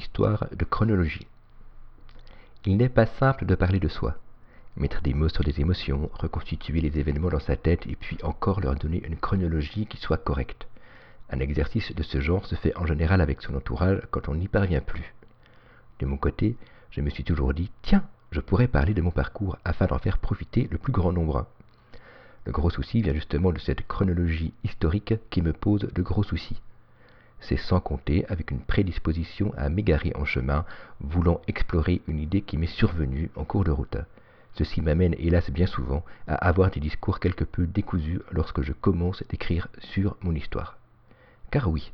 histoire de chronologie. Il n'est pas simple de parler de soi. Mettre des mots sur des émotions, reconstituer les événements dans sa tête et puis encore leur donner une chronologie qui soit correcte. Un exercice de ce genre se fait en général avec son entourage quand on n'y parvient plus. De mon côté, je me suis toujours dit, tiens, je pourrais parler de mon parcours afin d'en faire profiter le plus grand nombre. Le gros souci vient justement de cette chronologie historique qui me pose de gros soucis. C'est sans compter avec une prédisposition à m'égarer en chemin, voulant explorer une idée qui m'est survenue en cours de route. Ceci m'amène hélas bien souvent à avoir des discours quelque peu décousus lorsque je commence d'écrire sur mon histoire. Car oui,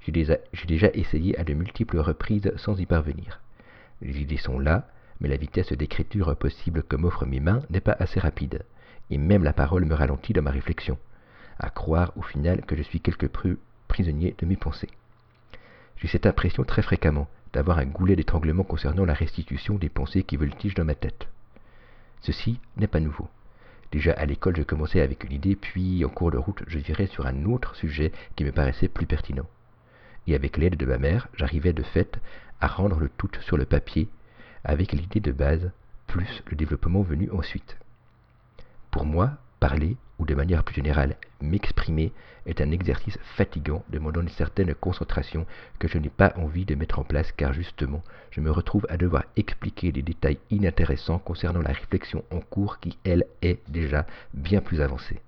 j'ai déjà, essayé à de multiples reprises sans y parvenir. Les idées sont là, mais la vitesse d'écriture possible que m'offrent mes mains n'est pas assez rapide et même la parole me ralentit dans ma réflexion, à croire au final que je suis quelque peu de mes pensées. J'ai cette impression très fréquemment d'avoir un goulet d'étranglement concernant la restitution des pensées qui voltigent dans ma tête. Ceci n'est pas nouveau. Déjà à l'école, je commençais avec une idée, puis en cours de route, je virais sur un autre sujet qui me paraissait plus pertinent. Et avec l'aide de ma mère, j'arrivais de fait à rendre le tout sur le papier, avec l'idée de base, plus le développement venu ensuite. Pour moi, parler, de manière plus générale, m'exprimer, est un exercice fatigant demandant une certaine concentration que je n'ai pas envie de mettre en place car justement, je me retrouve à devoir expliquer des détails inintéressants concernant la réflexion en cours qui, elle, est déjà bien plus avancée.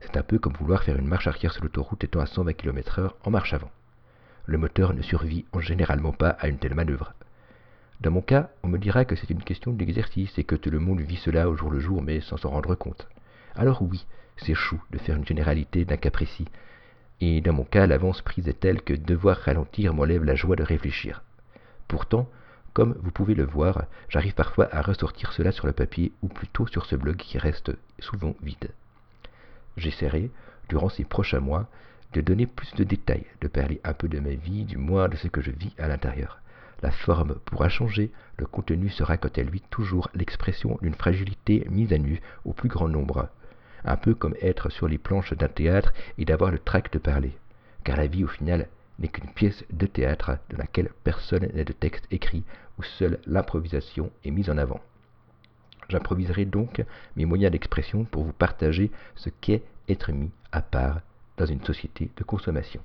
C'est un peu comme vouloir faire une marche arrière sur l'autoroute étant à 120 km/h en marche avant. Le moteur ne survit en généralement pas à une telle manœuvre. Dans mon cas, on me dira que c'est une question d'exercice et que tout le monde vit cela au jour le jour mais sans s'en rendre compte. Alors oui, c'est chou de faire une généralité d'un cas précis. Et dans mon cas, l'avance prise est telle que devoir ralentir m'enlève la joie de réfléchir. Pourtant, comme vous pouvez le voir, j'arrive parfois à ressortir cela sur le papier ou plutôt sur ce blog qui reste souvent vide. J'essaierai, durant ces prochains mois, de donner plus de détails, de parler un peu de ma vie, du moins de ce que je vis à l'intérieur. La forme pourra changer, le contenu sera quant à lui toujours l'expression d'une fragilité mise à nu au plus grand nombre, un peu comme être sur les planches d'un théâtre et d'avoir le trac de parler, car la vie au final n'est qu'une pièce de théâtre dans laquelle personne n'a de texte écrit, où seule l'improvisation est mise en avant. J'improviserai donc mes moyens d'expression pour vous partager ce qu'est être mis à part dans une société de consommation.